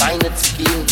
Beine zu gehen,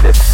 Thank